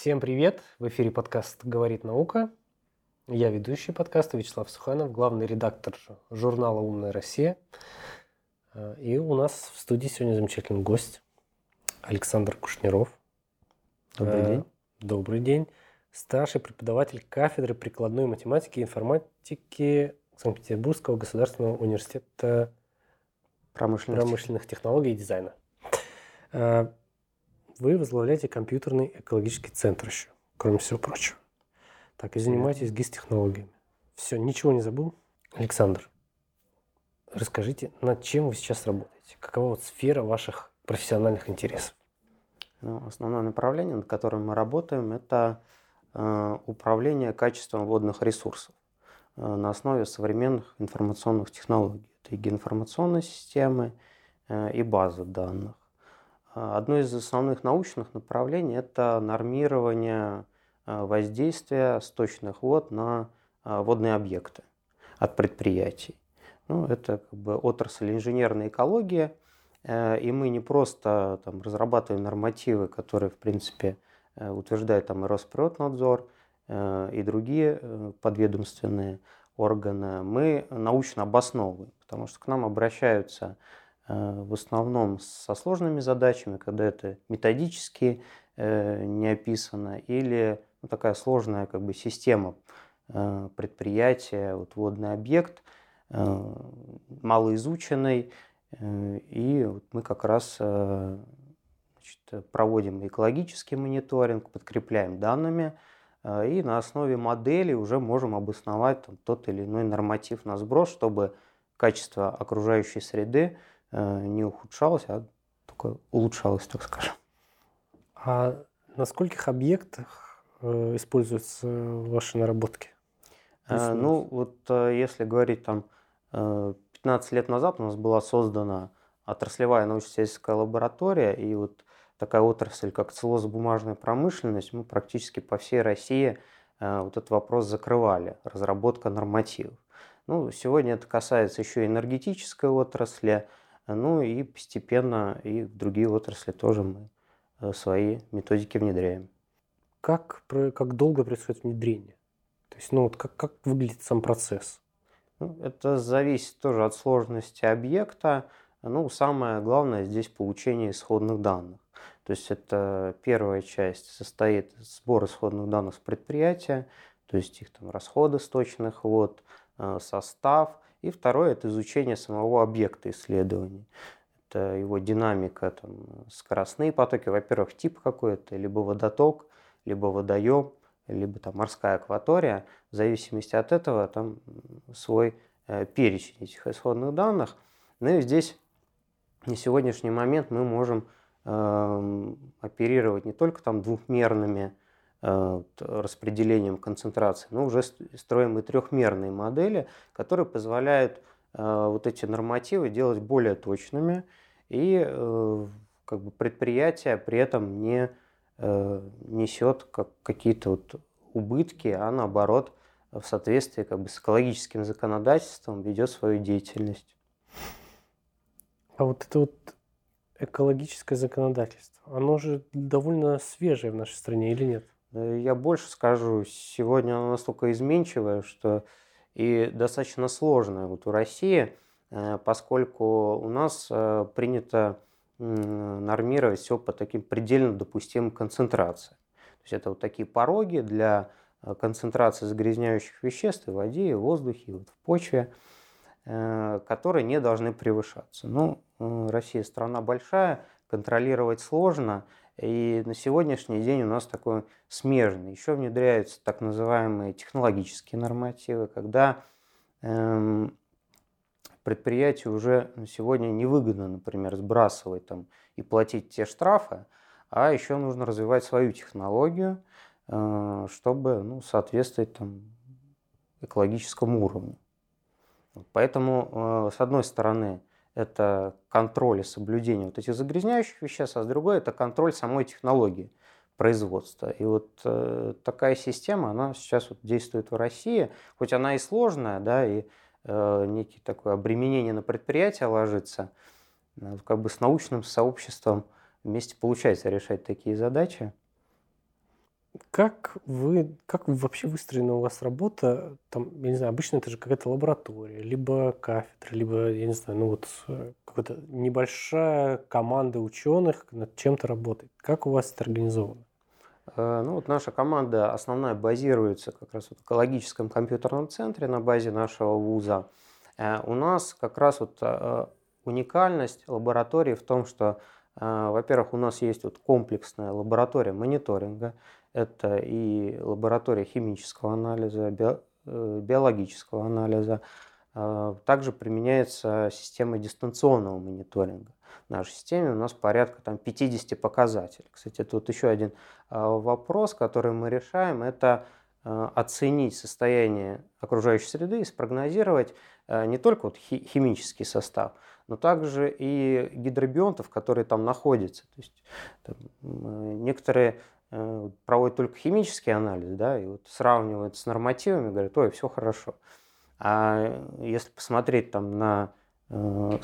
Всем привет! В эфире подкаст «Говорит наука». Я ведущий подкаста Вячеслав Суханов, главный редактор журнала «Умная Россия». И у нас в студии сегодня замечательный гость Александр Кушнеров. Добрый день. Добрый день. Старший преподаватель кафедры прикладной математики и информатики Санкт-Петербургского государственного университета промышленных, промышленных технологий и дизайна. Вы возглавляете компьютерный экологический центр еще, кроме всего прочего. Так, и занимаетесь ГИС-технологиями. Все, ничего не забыл? Александр, расскажите, над чем вы сейчас работаете? Какова вот сфера ваших профессиональных интересов? Ну, основное направление, над которым мы работаем, это э, управление качеством водных ресурсов э, на основе современных информационных технологий. Это и геоинформационные системы, э, и базы данных. А, одно из основных научных направлений – это нормирование а, воздействия сточных вод на а, водные объекты от предприятий. Ну, это как бы отрасль инженерной экологии, э, и мы не просто там, разрабатываем нормативы, которые, в принципе, э, утверждает там и Росприроднадзор, э, и другие подведомственные органы, мы научно обосновываем, потому что к нам обращаются в основном со сложными задачами, когда это методически э, не описано, или ну, такая сложная как бы, система э, предприятия, вот водный объект, малоизученный, и вот мы как раз значит, проводим экологический мониторинг, подкрепляем данными, и на основе модели уже можем обосновать там, тот или иной норматив на сброс, чтобы качество окружающей среды Э, не ухудшалось, а только улучшалось, так скажем. А на скольких объектах э, используются ваши наработки? А, ну, вот если говорить там 15 лет назад у нас была создана отраслевая научно-исследовательская лаборатория, и вот такая отрасль, как целлозно-бумажная промышленность, мы практически по всей России вот этот вопрос закрывали, разработка нормативов. Ну, сегодня это касается еще энергетической отрасли, ну и постепенно и в другие отрасли тоже мы э, свои методики внедряем. Как, как долго происходит внедрение? То есть, ну вот как, как выглядит сам процесс? Ну, это зависит тоже от сложности объекта. Ну, самое главное здесь получение исходных данных. То есть это первая часть состоит из сбора исходных данных с предприятия, то есть их там расходы сточных вод, э, состав – и второе – это изучение самого объекта исследований. Это его динамика, там, скоростные потоки. Во-первых, тип какой-то, либо водоток, либо водоем, либо там морская акватория. В зависимости от этого там свой э, перечень этих исходных данных. Ну и здесь на сегодняшний момент мы можем э, оперировать не только там двухмерными распределением концентрации, но уже строим и трехмерные модели, которые позволяют э, вот эти нормативы делать более точными, и э, как бы предприятие при этом не несет как какие-то вот убытки, а наоборот в соответствии как бы с экологическим законодательством ведет свою деятельность. А вот это вот экологическое законодательство, оно же довольно свежее в нашей стране или нет? Э, я больше скажу, сегодня оно настолько изменчивое, что и достаточно сложное вот у России, э, поскольку у нас э, принято нормировать все по таким предельно допустимым концентрациям. То есть это вот такие пороги для концентрации загрязняющих веществ в воде, и в воздухе, и вот в почве, которые не должны превышаться. Ну, Россия страна большая, контролировать сложно – и на сегодняшний день у нас такой смежный. Еще внедряются так называемые технологические нормативы, когда эм, предприятию уже сегодня невыгодно, например, сбрасывать там и платить те штрафы, а еще нужно развивать свою технологию, э, чтобы ну, соответствовать там, экологическому уровню. Поэтому, э, с одной стороны, это контроль и соблюдение вот этих загрязняющих веществ, а с другой это контроль самой технологии производства. И вот э, такая система, она сейчас вот действует в России, хоть она и сложная, да, и э, некий такое обременение на предприятие ложится, э, как бы с научным сообществом вместе получается решать такие задачи. Как вы, как вообще выстроена у вас работа? Там, я не знаю, обычно это же какая-то лаборатория, либо кафедра, либо, я не знаю, ну вот э, какая-то небольшая команда ученых над чем-то работает. Как у вас это организовано? Э, ну вот наша команда основная базируется как раз в экологическом компьютерном центре на базе нашего вуза. Э, у нас как раз вот уникальность лаборатории в том, что, во-первых, у нас есть вот комплексная лаборатория мониторинга, это и лаборатория химического анализа, э, биологического анализа. А, также применяется система дистанционного мониторинга. В нашей системе у нас порядка там, 50 показателей. Кстати, тут еще один а, вопрос, который мы решаем, это а, оценить состояние окружающей среды и спрогнозировать не только вот химический состав, но также и гидробионтов, которые там находятся. То есть там, некоторые проводят только химический анализ, да, и вот сравнивают с нормативами, говорят, ой, все хорошо. А если посмотреть там на э,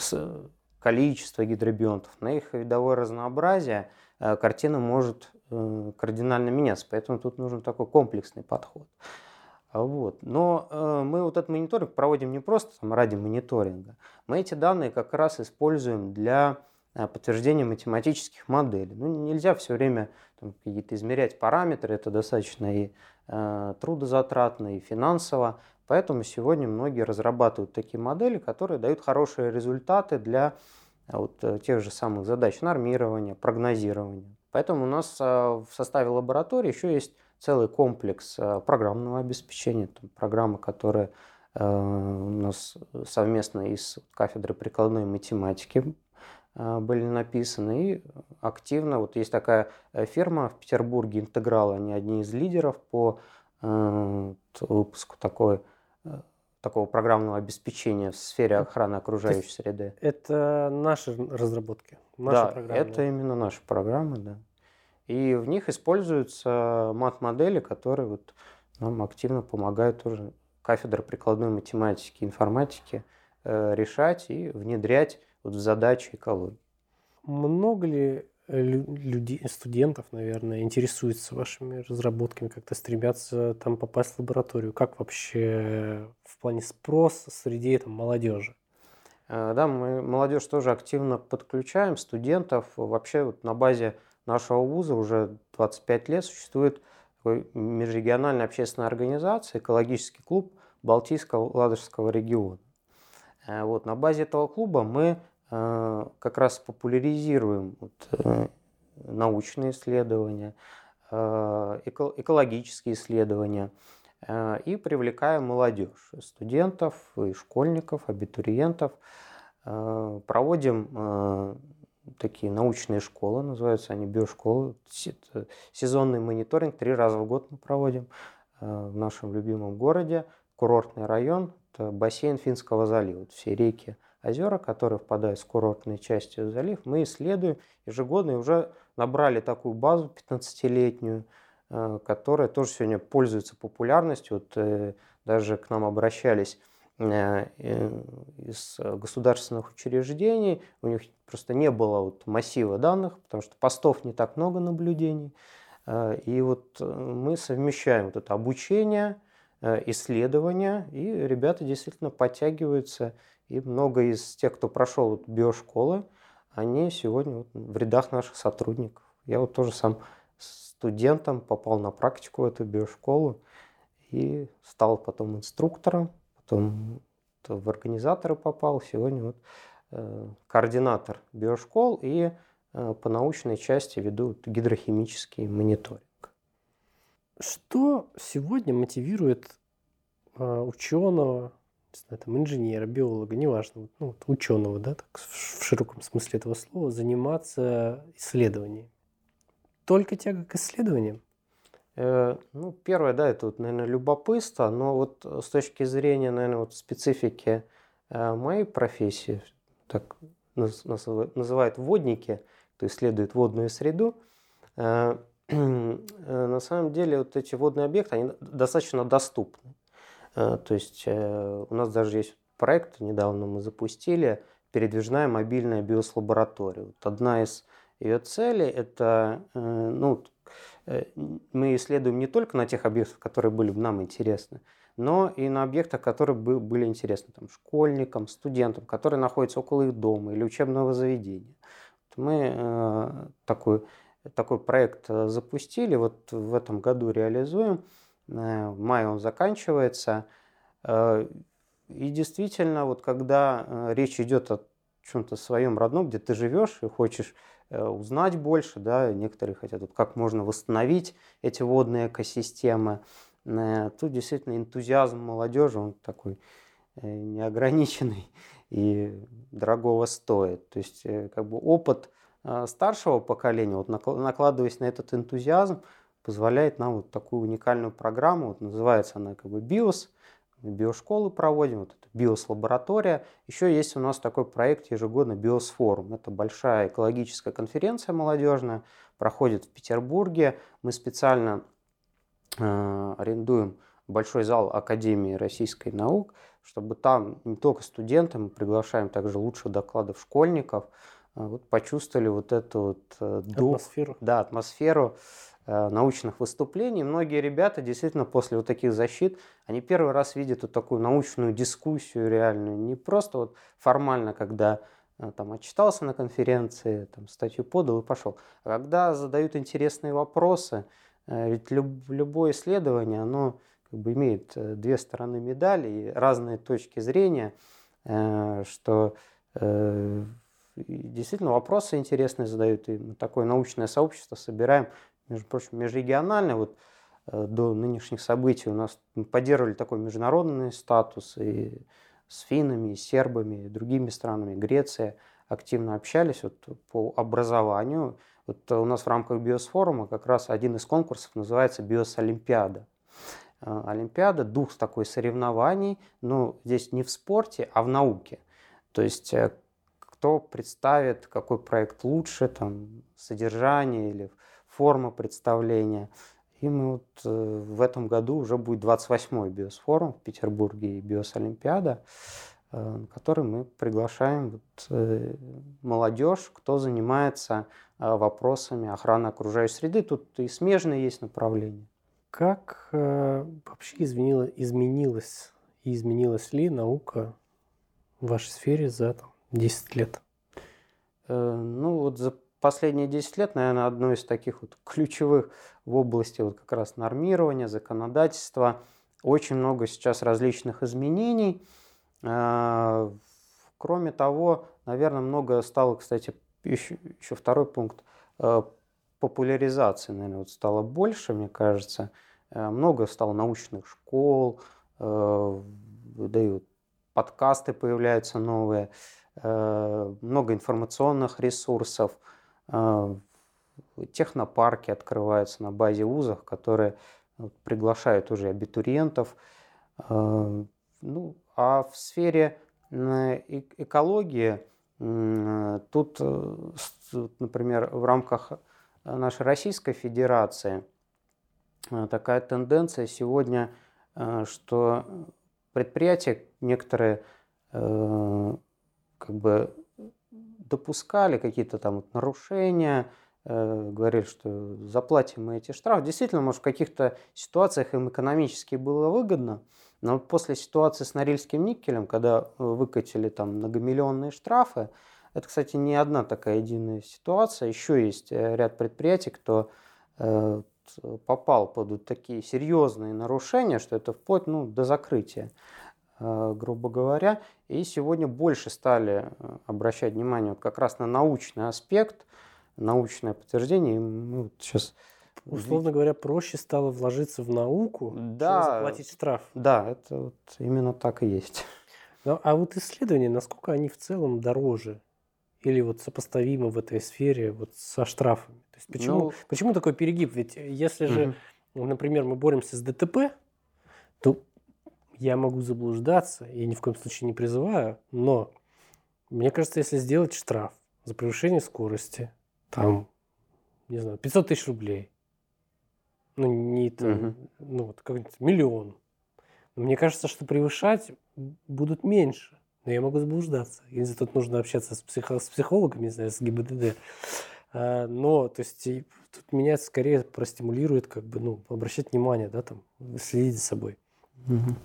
количество гидробионтов, на их видовое разнообразие, э, картина может кардинально меняться. Поэтому тут нужен такой комплексный подход. Вот. Но э, мы вот этот мониторинг проводим не просто там, ради мониторинга. Мы эти данные как раз используем для Э, подтверждение математических моделей. Ну, нельзя все время там, какие-то измерять параметры, это достаточно и э, трудозатратно, и финансово. Поэтому сегодня многие разрабатывают такие модели, которые дают хорошие результаты для э, вот, э, тех же самых задач нормирования, прогнозирования. Поэтому у нас в составе лаборатории еще есть целый комплекс программного обеспечения, там, программы, которые у нас совместно из кафедры прикладной математики а, были написаны. И активно, вот есть такая э, фирма в Петербурге, Интеграл, они одни из лидеров по э, выпуску такой, э, такого программного обеспечения в сфере охраны окружающей среды. Это наши разработки? Наши да, программы. это именно наши программы, да. И в них используются мат-модели, которые вот нам активно помогают тоже кафедра прикладной математики, информатики решать и внедрять вот в задачи экологии. Много ли э, людей, студентов, наверное, интересуются вашими разработками, как-то стремятся там попасть в лабораторию? Как вообще в плане спроса среди там, молодежи? Э, да, мы молодежь тоже активно подключаем, студентов. Вообще вот на базе нашего вуза уже 25 лет существует такой межрегиональная общественная организация, экологический клуб Балтийского Ладожского региона. Э, вот, на базе этого клуба мы Э, как раз популяризируем вот, э, научные исследования, э, экологические исследования и привлекаем молодежь, студентов и школьников, абитуриентов. Проводим такие научные школы, называются они биошколы. Сезонный мониторинг три раза в год мы проводим в нашем любимом городе. Курортный район, это бассейн Финского залива, все реки озера, которые впадают с курортной части в залив, мы исследуем ежегодно и уже набрали такую базу 15-летнюю, э, которая тоже сегодня пользуется популярностью. Вот э, даже к нам обращались э, из государственных учреждений, у них просто не было вот массива данных, потому что постов не так много наблюдений. И вот мы совмещаем вот это обучение, исследования, и ребята действительно подтягиваются и много из тех, кто прошел биошколы, они сегодня в рядах наших сотрудников. Я вот тоже сам студентом попал на практику в эту биошколу и стал потом инструктором, потом в организаторы попал, сегодня вот э, координатор биошкол и э, по научной части веду гидрохимический мониторинг. Что сегодня мотивирует э, ученого знаю, там, инженера, биолога, неважно, ну, вот ученого, да, так, в широком смысле этого слова, заниматься исследованием. Только тяга к исследованиям? Э, ну, первое, да, это, вот, наверное, любопытство, но вот с точки зрения, наверное, вот специфики э, моей профессии, так нас, называют водники, кто исследует водную среду, э, на самом деле вот эти водные объекты, они достаточно доступны. Э, то есть э, у нас даже есть проект, недавно мы запустили, передвижная мобильная биослаборатория. Вот одна из ее целей – это э, ну, мы исследуем не только на тех объектах, которые были бы нам интересны, но и на объектах, которые были интересны там, школьникам, студентам, которые находятся около их дома или учебного заведения. Мы такой, такой проект запустили, вот в этом году реализуем. Э, в мае он заканчивается. Э, и действительно, вот когда э, речь идет о чем-то своем родном, где ты живешь и хочешь узнать больше, да, некоторые хотят, вот, как можно восстановить эти водные экосистемы, тут действительно энтузиазм молодежи, он такой неограниченный и дорогого стоит. То есть как бы опыт старшего поколения, вот накладываясь на этот энтузиазм, позволяет нам вот такую уникальную программу, вот называется она как бы BIOS, биошколы проводим, вот это биос-лаборатория. Еще есть у нас такой проект ежегодно Биосфорум. Это большая экологическая конференция молодежная, проходит в Петербурге. Мы специально Э, арендуем большой зал Академии российской наук, чтобы там не только студенты, мы приглашаем также лучших докладов школьников, э, вот почувствовали вот эту вот э, дух, атмосферу. Да, атмосферу научных выступлений. Многие ребята действительно после вот таких защит, они первый раз видят вот такую научную дискуссию реальную, не просто вот формально, когда там отчитался на конференции, там статью подал и пошел, а когда задают интересные вопросы, Э, ведь люб, любое исследование, оно как бы имеет э, две стороны медали и разные точки зрения, э, что действительно вопросы интересные задают, и мы такое научное сообщество собираем, между прочим, межрегиональное, вот до нынешних событий у нас поддерживали такой международный статус и с финнами, и сербами, и другими странами, Греция активно общались вот по образованию, вот у нас в рамках Биосфорума как раз один из конкурсов называется Биосолимпиада. Э, Олимпиада, дух такой соревнований, но здесь не в спорте, а в науке. То есть э, кто представит, какой проект лучше, там, содержание или форма представления. И мы вот э, в этом году уже будет 28-й Биосфорум в Петербурге и Биосолимпиада. Э, на который мы приглашаем вот, э, молодежь, кто занимается э, вопросами охраны окружающей среды. Тут и смежные есть направления. Как вообще изменила, изменилась и изменилась ли наука в вашей сфере за там, 10 лет? Ну вот за последние 10 лет, наверное, одно из таких вот ключевых в области вот как раз нормирования, законодательства. Очень много сейчас различных изменений – а, кроме того, наверное, много стало, кстати, еще, еще второй пункт, э, популяризации, наверное, вот стало больше, мне кажется. Э, много стало научных школ, э, дают подкасты появляются новые, много информационных ресурсов, технопарки открываются на базе вузов, которые приглашают уже абитуриентов. Ну, а в сфере экологии тут, э, например, в рамках нашей Российской Федерации э, такая тенденция сегодня, э, что предприятия некоторые как бы допускали какие-то там нарушения, говорили, что заплатим мы эти штрафы. Действительно, может, в каких-то ситуациях им экономически было выгодно, но после ситуации с Норильским никелем, когда э, выкатили там многомиллионные штрафы, это, кстати, не одна такая единая ситуация. Еще есть э, ряд предприятий, кто э, попал под такие серьезные нарушения, что это вплоть ну, до закрытия, грубо говоря. И сегодня больше стали обращать внимание вот как раз на научный аспект, научное подтверждение. И мы вот сейчас Условно говоря, проще стало вложиться в науку, да, чем заплатить штраф. Да, это вот именно так и есть. Ну, а вот исследования, насколько они в целом дороже или вот сопоставимы в этой сфере вот со штрафами? То есть почему, ну, почему такой перегиб? Ведь если же, угу. например, мы боремся с ДТП, то я могу заблуждаться, я ни в коем случае не призываю, но мне кажется, если сделать штраф за превышение скорости, там, не знаю, 500 тысяч рублей, ну, не там, угу. ну, вот как миллион. Мне кажется, что превышать будут меньше. Но я могу заблуждаться. Если тут нужно общаться с, психо- с психологом, не знаю, с ГИБДД. А, но, то есть, тут меня скорее простимулирует, как бы, ну, обращать внимание, да, там, следить за собой. Угу.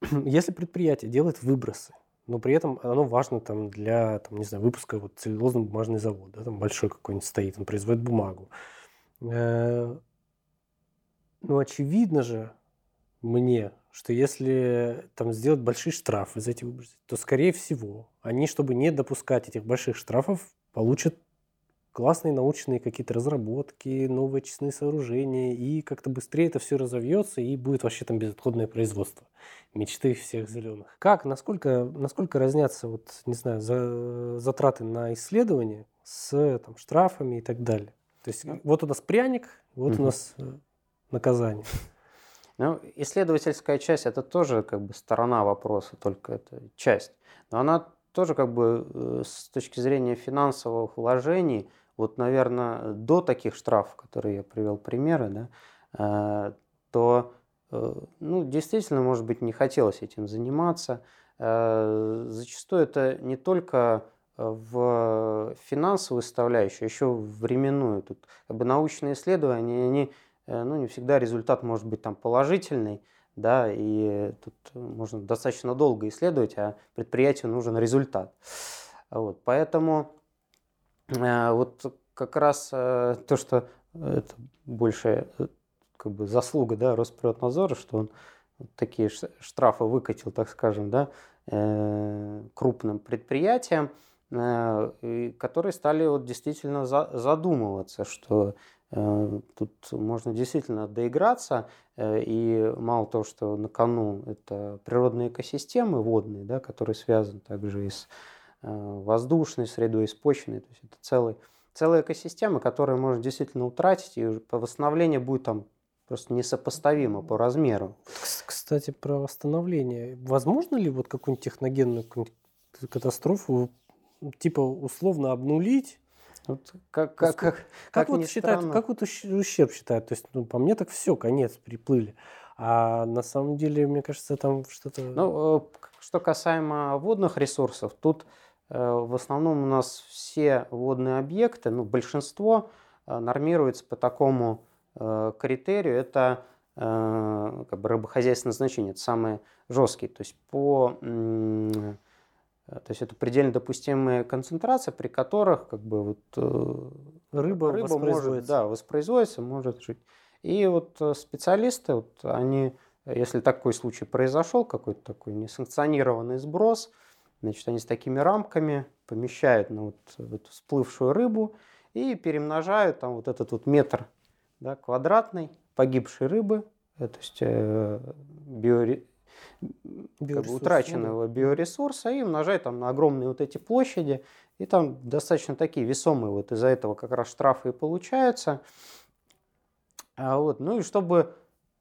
Если предприятие делает выбросы, но при этом оно важно там для, там, не знаю, выпуска вот целлюлозно-бумажный завод, да, там большой какой-нибудь стоит, он производит бумагу. Э, ну, очевидно же мне, что если там сделать большие штрафы за эти выбросы, то, скорее всего, они, чтобы не допускать этих больших штрафов, получат классные научные какие-то разработки, новые очистные сооружения, и как-то быстрее это все разовьется, и будет вообще там безотходное производство. Мечты всех зеленых. Как, насколько, насколько разнятся, вот, не знаю, за, затраты на исследование с там, штрафами и так далее? То есть ну, вот у нас пряник, вот угу. у нас э, наказание. Ну, исследовательская часть это тоже как бы сторона вопроса, только это часть. Но она тоже как бы э, с точки зрения финансовых вложений, вот, наверное, до таких штрафов, которые я привел примеры, да, э, то ну, действительно, может быть, не хотелось этим заниматься. Зачастую это не только в финансовую составляющую, а еще в временную. Тут как бы научные исследования, они Э, ну, не всегда результат может быть там положительный, да, и тут можно достаточно долго исследовать, а предприятию нужен результат. Вот, поэтому э, вот как раз э, то, что это больше как бы заслуга да, Росприроднадзора, что он такие штрафы выкатил, так скажем, да, крупным предприятиям, которые стали вот действительно задумываться, что Э, тут можно действительно доиграться, э, и мало того, что на кону это природные экосистемы водные, да, которые связаны также и с э, воздушной средой, с почвенной, то есть это целый, целая экосистема, которую можно действительно утратить, и по восстановлению будет там просто несопоставимо по размеру. Кстати, про восстановление. Возможно ли вот какую-нибудь техногенную катастрофу типа условно обнулить вот как, как, как, как, как, вот считают, как вот ущерб считают? То есть, ну, по мне так все, конец, приплыли. А на самом деле, мне кажется, там что-то... Ну, э, что касаемо водных ресурсов, тут э, в основном у нас все водные объекты, ну, большинство э, нормируется по такому критерию. Это как бы рыбохозяйственное значение, это самые жесткие. То есть по Э, то есть это предельно допустимые концентрации, при которых как бы вот э, рыба, рыба может, да, воспроизводится, может жить. И вот э, специалисты, вот они, если такой случай произошел, какой-то такой несанкционированный сброс, значит, они с такими рамками помещают на вот эту всплывшую рыбу и перемножают там вот этот вот метр да, квадратный погибшей рыбы, то есть э, биори как бы, утраченного биоресурса и умножать там на огромные вот эти площади. И там достаточно такие весомые вот из-за этого как раз штрафы и получаются. А вот, ну и чтобы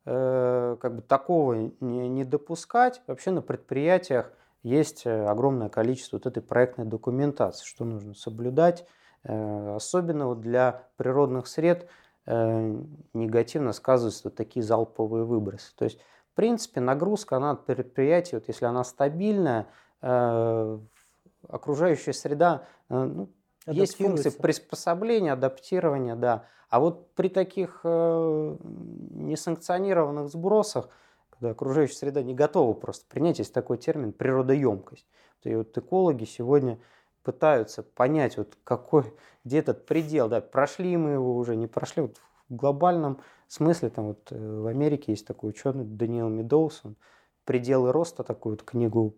э, как бы такого не, не допускать, вообще на предприятиях есть э, огромное количество вот этой проектной документации, что нужно соблюдать, э, особенно вот для природных сред э, негативно сказываются вот такие залповые выбросы. То есть принципе, нагрузка на предприятие, вот если она стабильная, окружающая среда, ну, есть функции приспособления, адаптирования, да. А вот при таких несанкционированных сбросах, когда окружающая среда не готова просто принять, есть такой термин природоемкость. И вот экологи сегодня пытаются понять, вот какой, где этот предел, да, прошли мы его уже, не прошли. Вот в глобальном смысле, там вот э, в Америке есть такой ученый Даниэл Медоуз, он «Пределы роста» такую вот книгу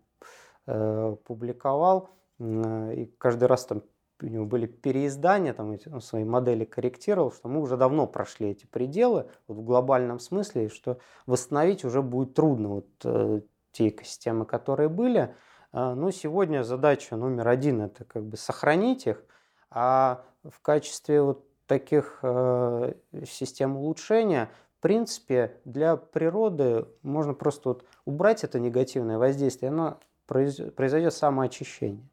э, публиковал, э, и каждый раз там у него были переиздания, там он свои модели корректировал, что мы уже давно прошли эти пределы вот в глобальном смысле, что восстановить уже будет трудно вот э, те экосистемы, которые были. Э, но сегодня задача номер один – это как бы сохранить их, а в качестве вот таких э, систем улучшения, в принципе, для природы можно просто вот убрать это негативное воздействие, оно произойдет самоочищение.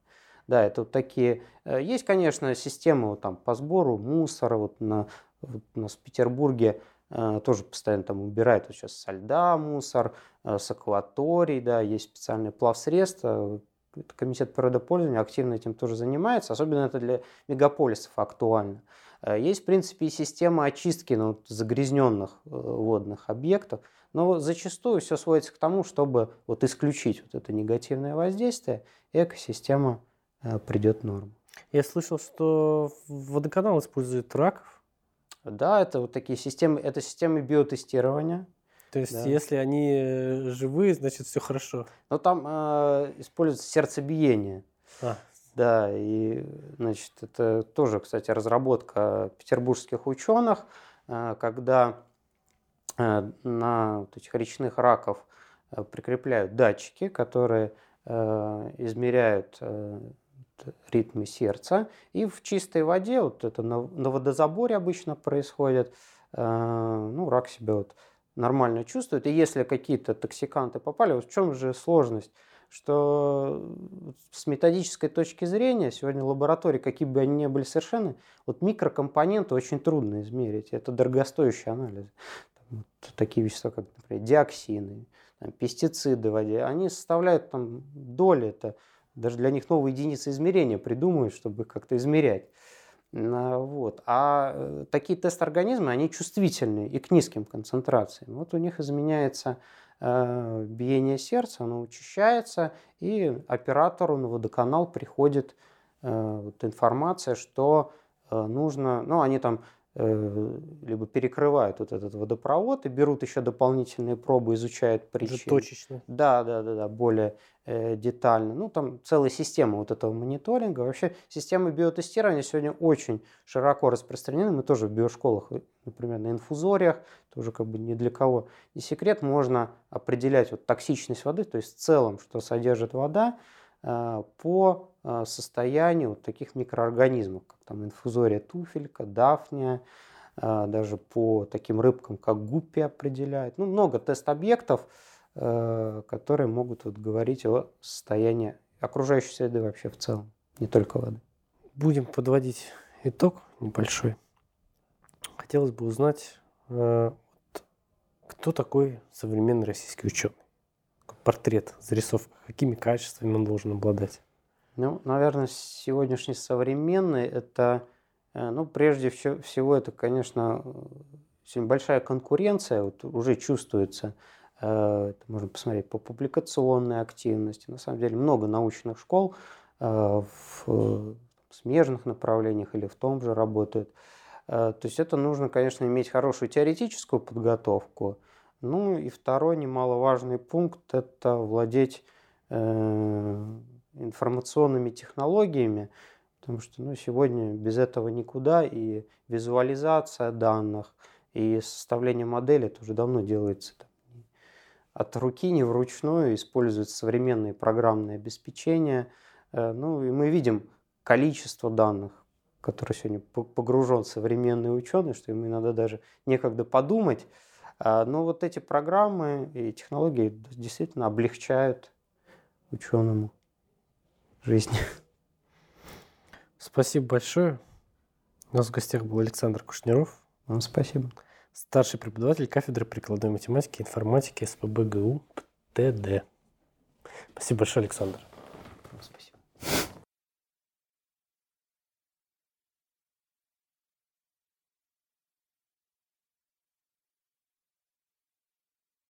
Да, это вот такие... Э, есть, конечно, системы там, по сбору мусора. Вот, на, вот у нас в Петербурге э, тоже постоянно там убирают вот сейчас со льда мусор, э, с акваторий, да, есть специальные плавсредства, комитет природопользования активно этим тоже занимается, особенно это для мегаполисов актуально. Есть, в принципе, и система очистки ну, загрязненных водных объектов, но зачастую все сводится к тому, чтобы вот исключить вот это негативное воздействие, экосистема придет в норму. Я слышал, что водоканал использует раков. Да, это вот такие системы, это системы биотестирования. То есть, да. если они живые, значит, все хорошо. Но там э, используется сердцебиение. А. Да, и, значит, это тоже, кстати, разработка петербургских ученых, э, когда э, на вот этих речных раков э, прикрепляют датчики, которые э, измеряют э, ритмы сердца. И в чистой воде, вот это на, на водозаборе обычно происходит, э, ну, рак себя вот нормально чувствует. И если какие-то токсиканты попали, вот в чем же сложность? что с методической точки зрения сегодня лаборатории, какие бы они ни были совершенны, вот микрокомпоненты очень трудно измерить. Это дорогостоящие анализы. вот такие вещества, как, например, диоксины, там, пестициды в воде, они составляют там доли, это даже для них новые единицы измерения придумывают, чтобы как-то измерять. Вот. А э, такие тест-организмы, они чувствительны и к низким концентрациям. Вот у них изменяется э, биение сердца, оно учащается, и оператору на водоканал приходит э, вот информация, что нужно, ну, они там либо перекрывают вот этот водопровод и берут еще дополнительные пробы, изучают причины. Уже точечно. Да, да, да, да, более э, детально. Ну, там целая система вот этого мониторинга. Вообще системы биотестирования сегодня очень широко распространены. Мы тоже в биошколах, э, например, на инфузориях, тоже как бы ни для кого не секрет, можно определять вот токсичность воды, то есть в целом, что содержит вода, по э, состоянию таких микроорганизмов, там инфузория туфелька, дафния, а, даже по таким рыбкам, как гуппи определяют. Ну, много тест-объектов, которые могут вот говорить о состоянии окружающей среды вообще в целом, не только воды. Будем подводить итог небольшой. Хотелось бы узнать, кто такой современный российский ученый? Портрет, зарисовка, какими качествами он должен обладать? Ну, наверное, сегодняшний современный это, э, ну, прежде всего, это, конечно, сегодня большая конкуренция, вот уже чувствуется. Э, это можно посмотреть по публикационной активности. На самом деле много научных школ э, в смежных направлениях или в том же работают. То есть это нужно, конечно, иметь хорошую теоретическую подготовку. Ну и второй немаловажный пункт – это владеть информационными технологиями, потому что ну, сегодня без этого никуда, и визуализация данных, и составление модели это уже давно делается там, от руки, не вручную, используют современные программные обеспечения. Э, ну и мы видим количество данных, которые сегодня погружен современный ученый, что ему иногда даже некогда подумать. А, но вот эти программы и технологии действительно облегчают ученому жизни. Спасибо большое. У нас в гостях был Александр Кушнеров. Вам спасибо. Старший преподаватель кафедры прикладной математики и информатики СПБ ГУ ТД. Спасибо большое, Александр.